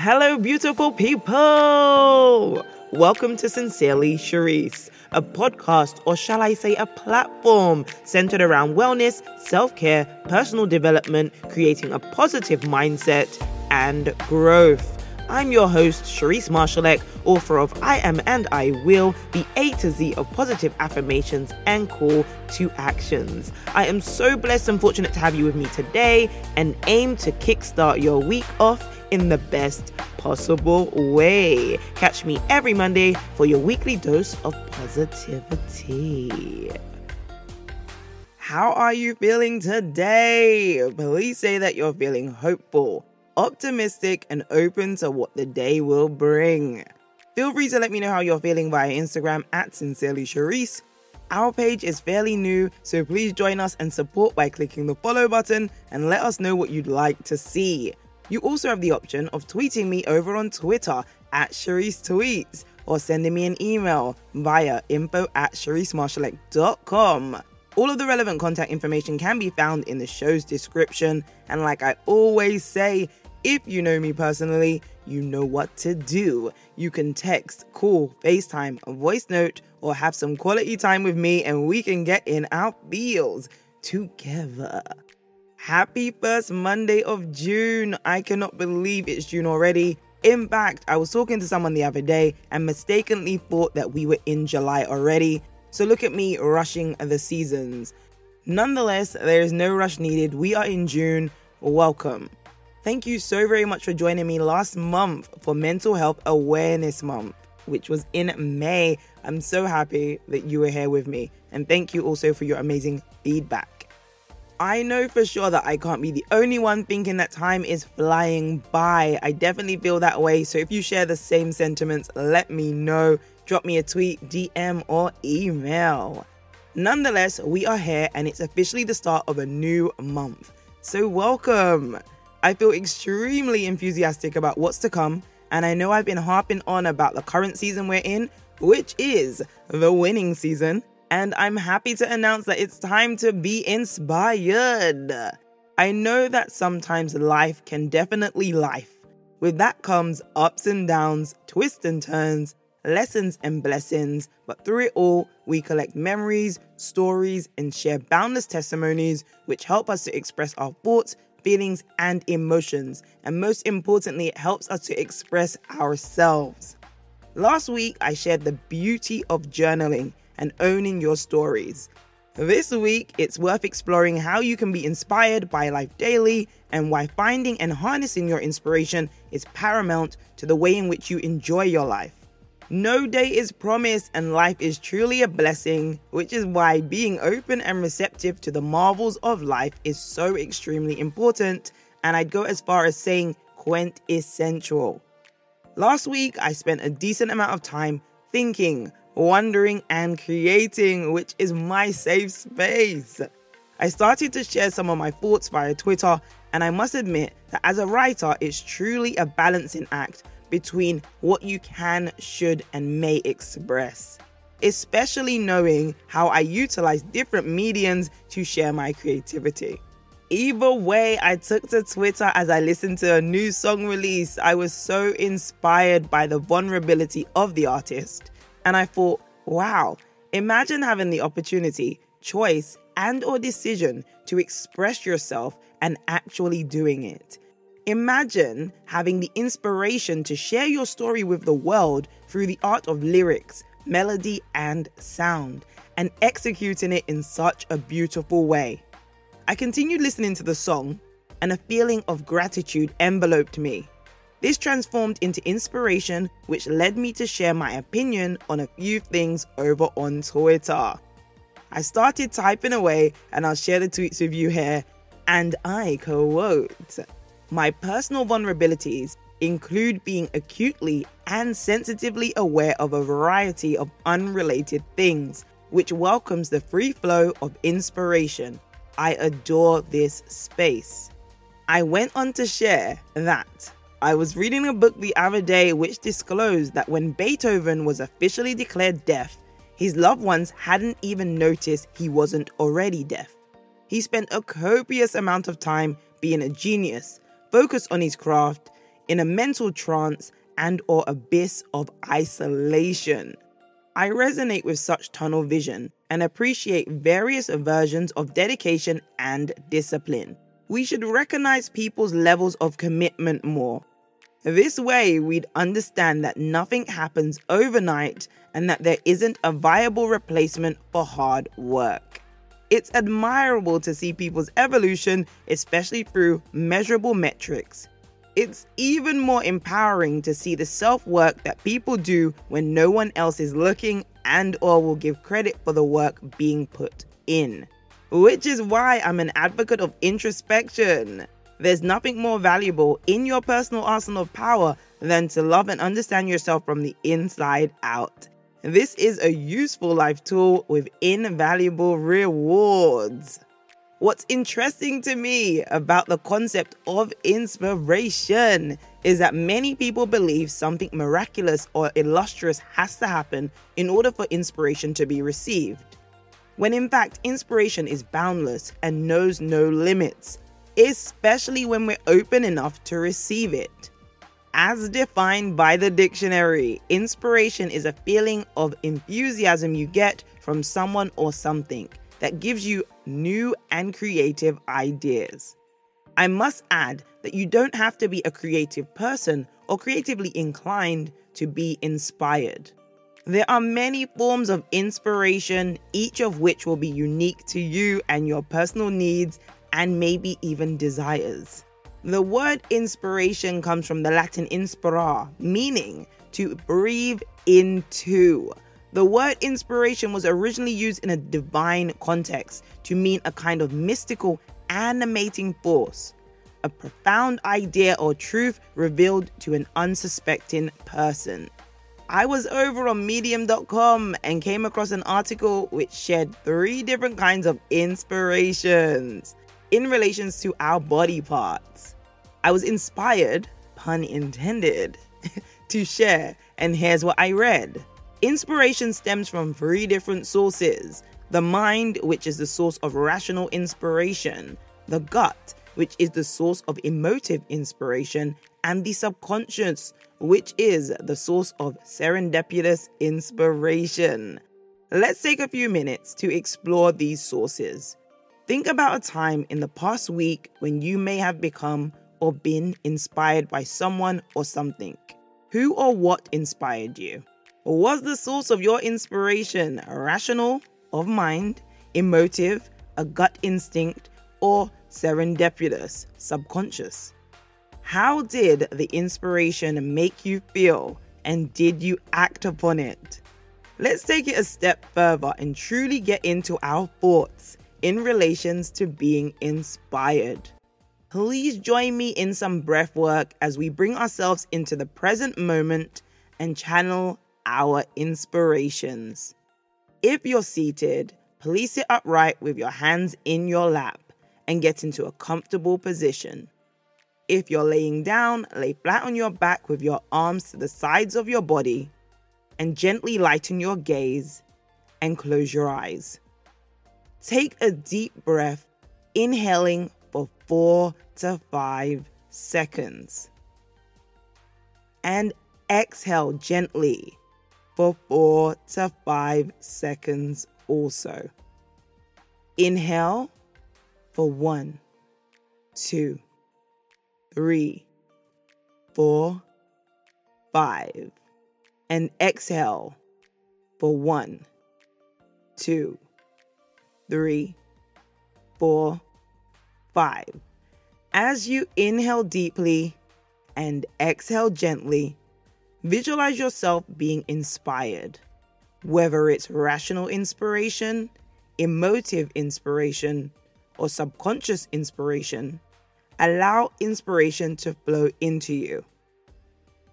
Hello, beautiful people! Welcome to Sincerely Sherrise, a podcast, or shall I say, a platform centered around wellness, self care, personal development, creating a positive mindset, and growth. I'm your host, Sherrise Marshalleck, author of I Am and I Will, the A to Z of positive affirmations and call to actions. I am so blessed and fortunate to have you with me today and aim to kickstart your week off in the best possible way. Catch me every Monday for your weekly dose of positivity. How are you feeling today? Please say that you're feeling hopeful optimistic, and open to what the day will bring. Feel free to let me know how you're feeling via Instagram at Sincerely Sherrise. Our page is fairly new, so please join us and support by clicking the follow button and let us know what you'd like to see. You also have the option of tweeting me over on Twitter at Sherrise Tweets or sending me an email via info at SherriseMarshalleck.com. All of the relevant contact information can be found in the show's description. And like I always say, if you know me personally, you know what to do. You can text, call, FaceTime, a voice note, or have some quality time with me, and we can get in our feels together. Happy first Monday of June. I cannot believe it's June already. In fact, I was talking to someone the other day and mistakenly thought that we were in July already. So look at me rushing the seasons. Nonetheless, there is no rush needed. We are in June. Welcome. Thank you so very much for joining me last month for Mental Health Awareness Month, which was in May. I'm so happy that you were here with me. And thank you also for your amazing feedback. I know for sure that I can't be the only one thinking that time is flying by. I definitely feel that way. So if you share the same sentiments, let me know. Drop me a tweet, DM, or email. Nonetheless, we are here and it's officially the start of a new month. So, welcome. I feel extremely enthusiastic about what's to come, and I know I've been harping on about the current season we're in, which is the winning season, and I'm happy to announce that it's time to be inspired. I know that sometimes life can definitely life. With that comes ups and downs, twists and turns, lessons and blessings, but through it all, we collect memories, stories, and share boundless testimonies which help us to express our thoughts feelings, and emotions. And most importantly, it helps us to express ourselves. Last week, I shared the beauty of journaling and owning your stories. This week, it's worth exploring how you can be inspired by life daily and why finding and harnessing your inspiration is paramount to the way in which you enjoy your life. No day is promised, and life is truly a blessing, which is why being open and receptive to the marvels of life is so extremely important. And I'd go as far as saying quintessential. Last week, I spent a decent amount of time thinking, wondering, and creating, which is my safe space. I started to share some of my thoughts via Twitter, and I must admit that as a writer, it's truly a balancing act between what you can, should, and may express, especially knowing how I utilize different mediums to share my creativity. Either way, I took to Twitter as I listened to a new song release. I was so inspired by the vulnerability of the artist, and I thought, wow, imagine having the opportunity, choice, and or decision to express yourself and actually doing it. Imagine having the inspiration to share your story with the world through the art of lyrics, melody, and sound, and executing it in such a beautiful way. I continued listening to the song, and a feeling of gratitude enveloped me. This transformed into inspiration, which led me to share my opinion on a few things over on Twitter. I started typing away, and I'll share the tweets with you here, and I quote. My personal vulnerabilities include being acutely and sensitively aware of a variety of unrelated things, which welcomes the free flow of inspiration. I adore this space. I went on to share that I was reading a book the other day which disclosed that when Beethoven was officially declared deaf, his loved ones hadn't even noticed he wasn't already deaf. He spent a copious amount of time being a genius focused on his craft, in a mental trance and or abyss of isolation. I resonate with such tunnel vision and appreciate various versions of dedication and discipline. We should recognize people's levels of commitment more. This way, we'd understand that nothing happens overnight and that there isn't a viable replacement for hard work. It's admirable to see people's evolution, especially through measurable metrics. It's even more empowering to see the self-work that people do when no one else is looking and or will give credit for the work being put in. Which is why I'm an advocate of introspection. There's nothing more valuable in your personal arsenal of power than to love and understand yourself from the inside out. This is a useful life tool with invaluable rewards. What's interesting to me about the concept of inspiration is that many people believe something miraculous or illustrious has to happen in order for inspiration to be received. When in fact, inspiration is boundless and knows no limits, especially when we're open enough to receive it. As defined by the dictionary, inspiration is a feeling of enthusiasm you get from someone or something that gives you new and creative ideas. I must add that you don't have to be a creative person or creatively inclined to be inspired. There are many forms of inspiration, each of which will be unique to you and your personal needs and maybe even desires. The word inspiration comes from the Latin inspira, meaning to breathe into. The word inspiration was originally used in a divine context to mean a kind of mystical, animating force, a profound idea or truth revealed to an unsuspecting person. I was over on medium.com and came across an article which shared three different kinds of inspirations in relations to our body parts. I was inspired, pun intended, to share, and here's what I read. Inspiration stems from three different sources the mind, which is the source of rational inspiration, the gut, which is the source of emotive inspiration, and the subconscious, which is the source of serendipitous inspiration. Let's take a few minutes to explore these sources. Think about a time in the past week when you may have become or been inspired by someone or something. Who or what inspired you? Was the source of your inspiration rational, of mind, emotive, a gut instinct, or serendipitous, subconscious? How did the inspiration make you feel and did you act upon it? Let's take it a step further and truly get into our thoughts in relations to being inspired. Please join me in some breath work as we bring ourselves into the present moment and channel our inspirations. If you're seated, please sit upright with your hands in your lap and get into a comfortable position. If you're laying down, lay flat on your back with your arms to the sides of your body and gently lighten your gaze and close your eyes. Take a deep breath, inhaling for four to five seconds. And exhale gently for four to five seconds also. Inhale for one, two, three, four, five. And exhale for one, two, three, four, five. As you inhale deeply and exhale gently, visualize yourself being inspired, whether it's rational inspiration, emotive inspiration, or subconscious inspiration. Allow inspiration to flow into you.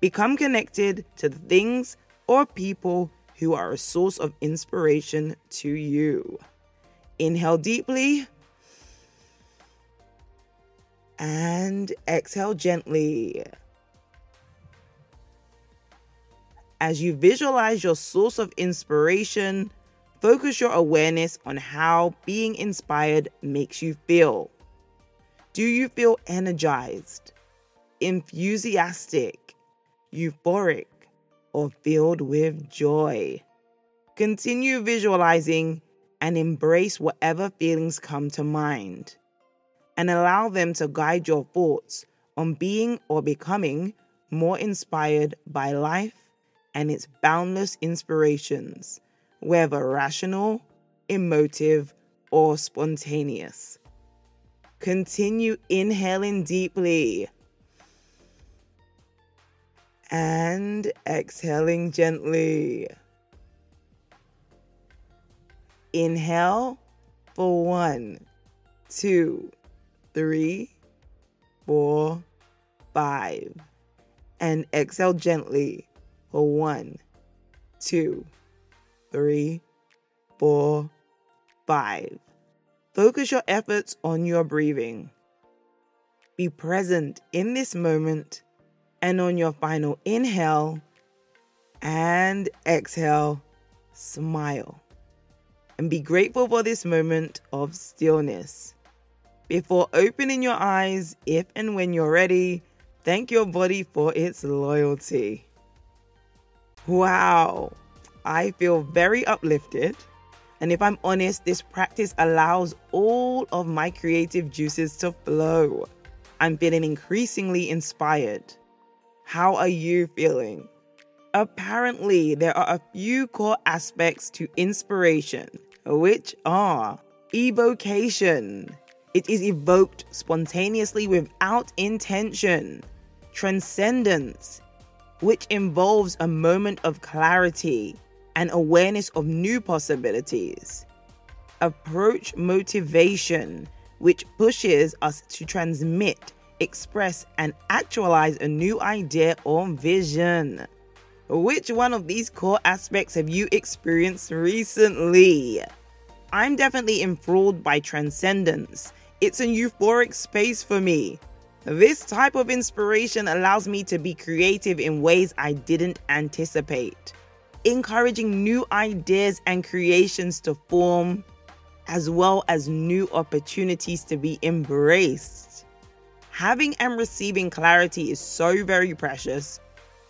Become connected to the things or people who are a source of inspiration to you. Inhale deeply and exhale gently. As you visualize your source of inspiration, focus your awareness on how being inspired makes you feel. Do you feel energized? enthusiastic, euphoric, or filled with joy. Continue visualizing and embrace whatever feelings come to mind, and allow them to guide your thoughts on being or becoming more inspired by life and its boundless inspirations, whether rational, emotive, or spontaneous. Continue inhaling deeply and exhaling gently. Inhale for one, two, three, four, five. And exhale gently for one, two, three, four, five. Focus your efforts on your breathing. Be present in this moment and on your final inhale and exhale, smile and be grateful for this moment of stillness. Before opening your eyes, if and when you're ready, thank your body for its loyalty. Wow, I feel very uplifted. And if I'm honest, this practice allows all of my creative juices to flow. I'm feeling increasingly inspired. How are you feeling? Apparently, there are a few core aspects to inspiration, which are evocation. It is evoked spontaneously without intention. Transcendence, which involves a moment of clarity and awareness of new possibilities. Approach motivation, which pushes us to transmit, express, and actualize a new idea or vision. Which one of these core aspects have you experienced recently? I'm definitely enthralled by transcendence. It's a euphoric space for me. This type of inspiration allows me to be creative in ways I didn't anticipate, encouraging new ideas and creations to form, as well as new opportunities to be embraced. Having and receiving clarity is so very precious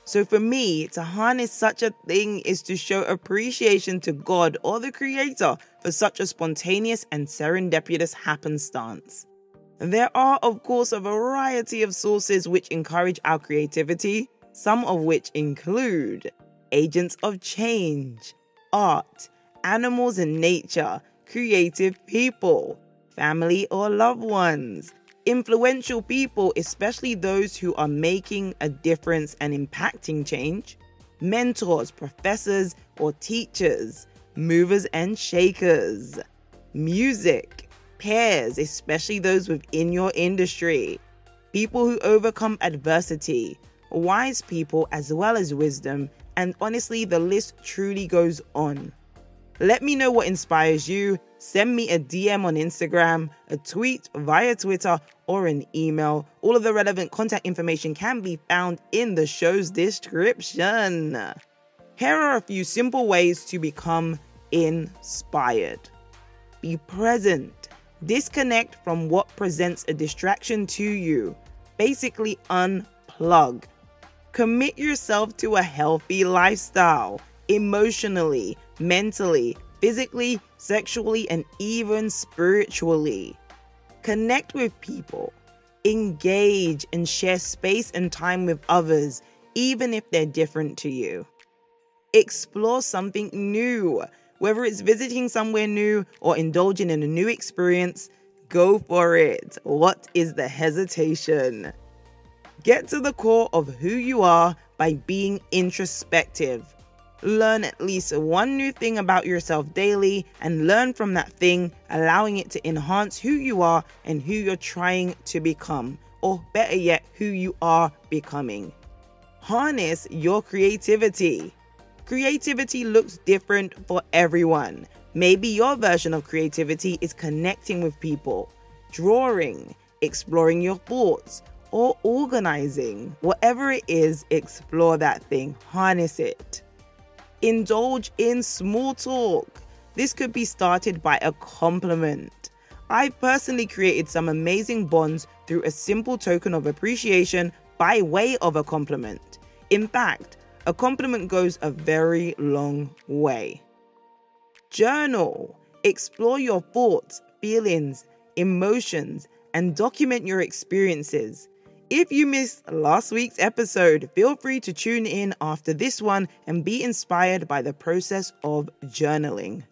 so for me, to harness such a thing is to show appreciation to God or the Creator for such a spontaneous and serendipitous happenstance. There are, of course, a variety of sources which encourage our creativity, some of which include agents of change, art, animals and nature, creative people, family or loved ones, influential people, especially those who are making a difference and impacting change, mentors, professors, or teachers, movers and shakers, music, peers, especially those within your industry, people who overcome adversity, wise people as well as wisdom, and honestly, the list truly goes on. Let me know what inspires you. Send me a DM on Instagram, a tweet via Twitter, or an email. All of the relevant contact information can be found in the show's description. Here are a few simple ways to become inspired. Be present. Disconnect from what presents a distraction to you. Basically, unplug. Commit yourself to a healthy lifestyle emotionally, mentally, physically, sexually, and even spiritually. Connect with people, engage, and share space and time with others, even if they're different to you. Explore something new, whether it's visiting somewhere new or indulging in a new experience. Go for it. What is the hesitation? Get to the core of who you are by being introspective. Learn at least one new thing about yourself daily and learn from that thing, allowing it to enhance who you are and who you're trying to become, or better yet, who you are becoming. Harness your creativity. Creativity looks different for everyone. Maybe your version of creativity is connecting with people, drawing, exploring your thoughts, or organizing. Whatever it is, explore that thing, harness it. Indulge in small talk. This could be started by a compliment. I've personally created some amazing bonds through a simple token of appreciation by way of a compliment. In fact, a compliment goes a very long way. Journal. Explore your thoughts, feelings, emotions, and document your experiences. If you missed last week's episode, feel free to tune in after this one and be inspired by the process of journaling.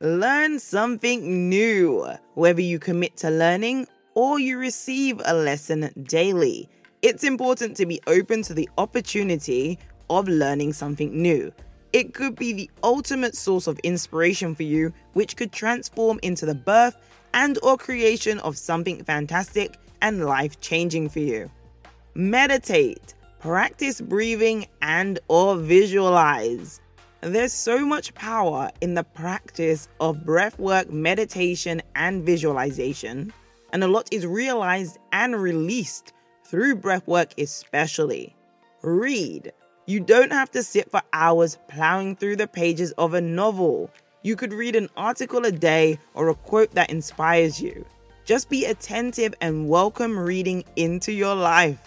Learn something new, whether you commit to learning or you receive a lesson daily. It's important to be open to the opportunity of learning something new. It could be the ultimate source of inspiration for you, which could transform into the birth and or creation of something fantastic and life-changing for you. Meditate, practice breathing and or visualize. There's so much power in the practice of breathwork, meditation and visualization, and a lot is realized and released through breathwork especially. Read, you don't have to sit for hours plowing through the pages of a novel. You could read an article a day or a quote that inspires you. Just be attentive and welcome reading into your life.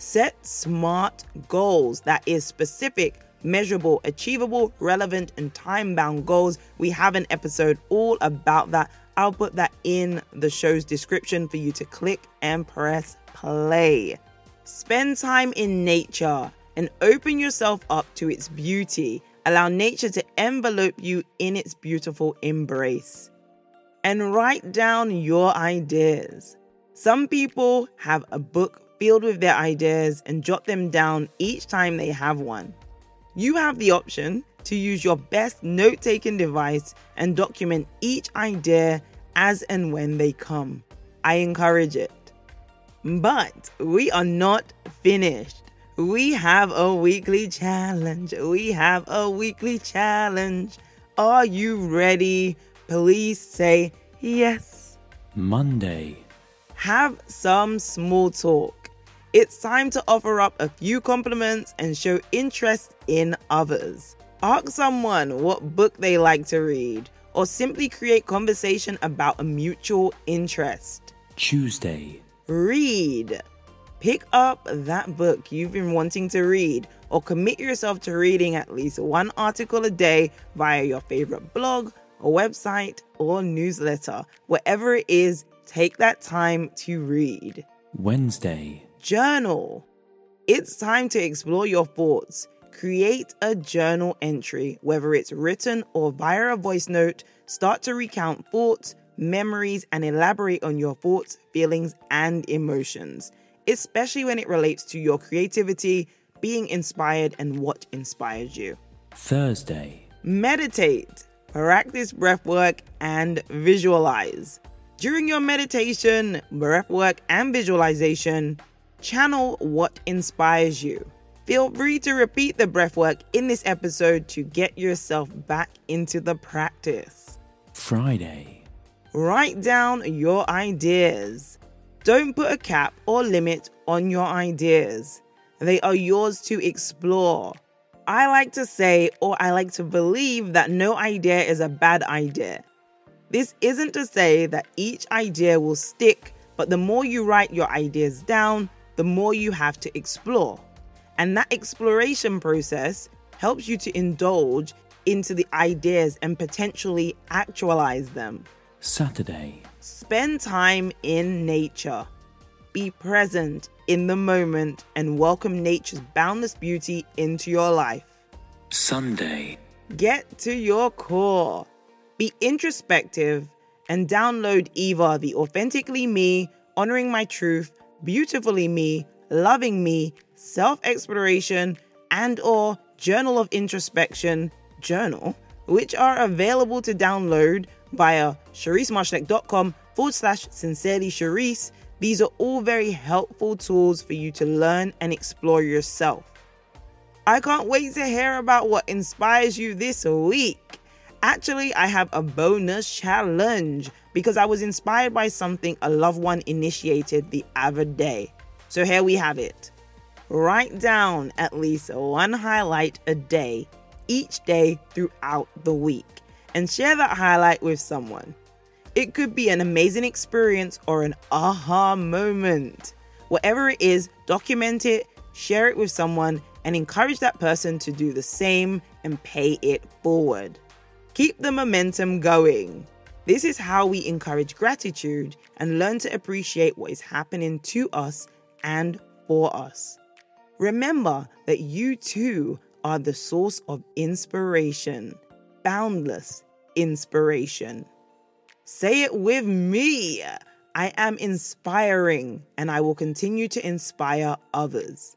Set smart goals that is specific, measurable, achievable, relevant, and time bound goals. We have an episode all about that. I'll put that in the show's description for you to click and press play. Spend time in nature and open yourself up to its beauty. Allow nature to envelope you in its beautiful embrace. And write down your ideas. Some people have a book filled with their ideas and jot them down each time they have one. You have the option to use your best note taking device and document each idea as and when they come. I encourage it. But we are not finished we have a weekly challenge. We have a weekly challenge. Are you ready? Please say yes. Monday. Have some small talk. It's time to offer up a few compliments and show interest in others. Ask someone what book they like to read, or simply create conversation about a mutual interest. Tuesday. Read. Pick up that book you've been wanting to read or commit yourself to reading at least one article a day via your favorite blog or website or newsletter. Whatever it is, take that time to read. Wednesday. Journal. It's time to explore your thoughts. Create a journal entry, whether it's written or via a voice note. Start to recount thoughts, memories, and elaborate on your thoughts, feelings, and emotions especially when it relates to your creativity, being inspired, and what inspires you. Thursday. Meditate, practice breath work, and visualize. During your meditation, breath work, and visualization, channel what inspires you. Feel free to repeat the breath work in this episode to get yourself back into the practice. Friday. Write down your ideas. Don't put a cap or limit on your ideas. They are yours to explore. I like to say, or I like to believe, that no idea is a bad idea. This isn't to say that each idea will stick, but the more you write your ideas down, the more you have to explore. And that exploration process helps you to indulge into the ideas and potentially actualize them. Saturday. Spend time in nature. Be present in the moment and welcome nature's boundless beauty into your life. Sunday. Get to your core. Be introspective and download Eva, the Authentically Me, Honoring My Truth, Beautifully Me, Loving Me, Self-Exploration, and or Journal of Introspection journal, which are available to download via sherrisemarshalleck.com forward slash sincerely Sherrise. These are all very helpful tools for you to learn and explore yourself. I can't wait to hear about what inspires you this week. Actually, I have a bonus challenge because I was inspired by something a loved one initiated the other day. So here we have it. Write down at least one highlight a day, each day throughout the week and share that highlight with someone. It could be an amazing experience or an aha moment. Whatever it is, document it, share it with someone, and encourage that person to do the same and pay it forward. Keep the momentum going. This is how we encourage gratitude and learn to appreciate what is happening to us and for us. Remember that you too are the source of inspiration, boundless inspiration. Say it with me. I am inspiring and I will continue to inspire others.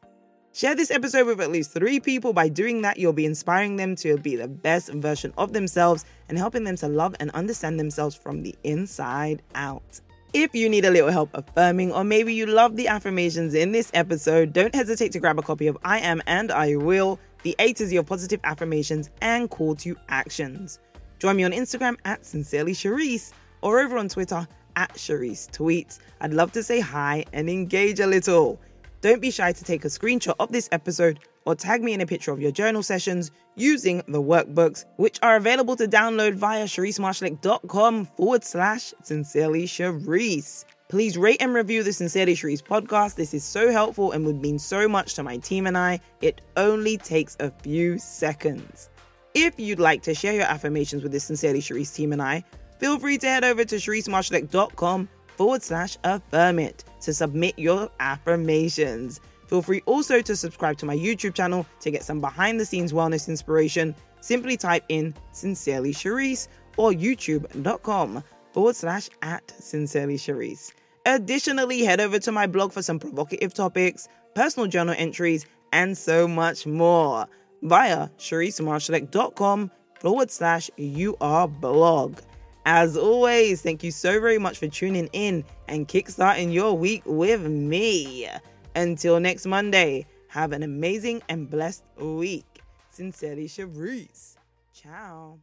Share this episode with at least three people. By doing that, you'll be inspiring them to be the best version of themselves and helping them to love and understand themselves from the inside out. If you need a little help affirming, or maybe you love the affirmations in this episode, don't hesitate to grab a copy of I Am and I Will, the A to Z of positive affirmations and call to actions. Join me on Instagram at Sincerely Sherrise or over on Twitter at Sherrise Tweets. I'd love to say hi and engage a little. Don't be shy to take a screenshot of this episode or tag me in a picture of your journal sessions using the workbooks, which are available to download via SherriseMarshalleck.com forward slash Sincerely Sherrise. Please rate and review the Sincerely Sherrise podcast. This is so helpful and would mean so much to my team and I. It only takes a few seconds. If you'd like to share your affirmations with the Sincerely Sherrise team and I, feel free to head over to SherriseMarshalleck.com forward slash affirm it to submit your affirmations. Feel free also to subscribe to my YouTube channel to get some behind the scenes wellness inspiration. Simply type in Sincerely Sherrise or youtube.com forward slash at Sincerely Sherrise. Additionally, head over to my blog for some provocative topics, personal journal entries, and so much more via SherriseMarshalleck.com forward slash UR blog. As always, thank you so very much for tuning in and kickstarting your week with me. Until next Monday, have an amazing and blessed week. Sincerely, Sherrise. Ciao.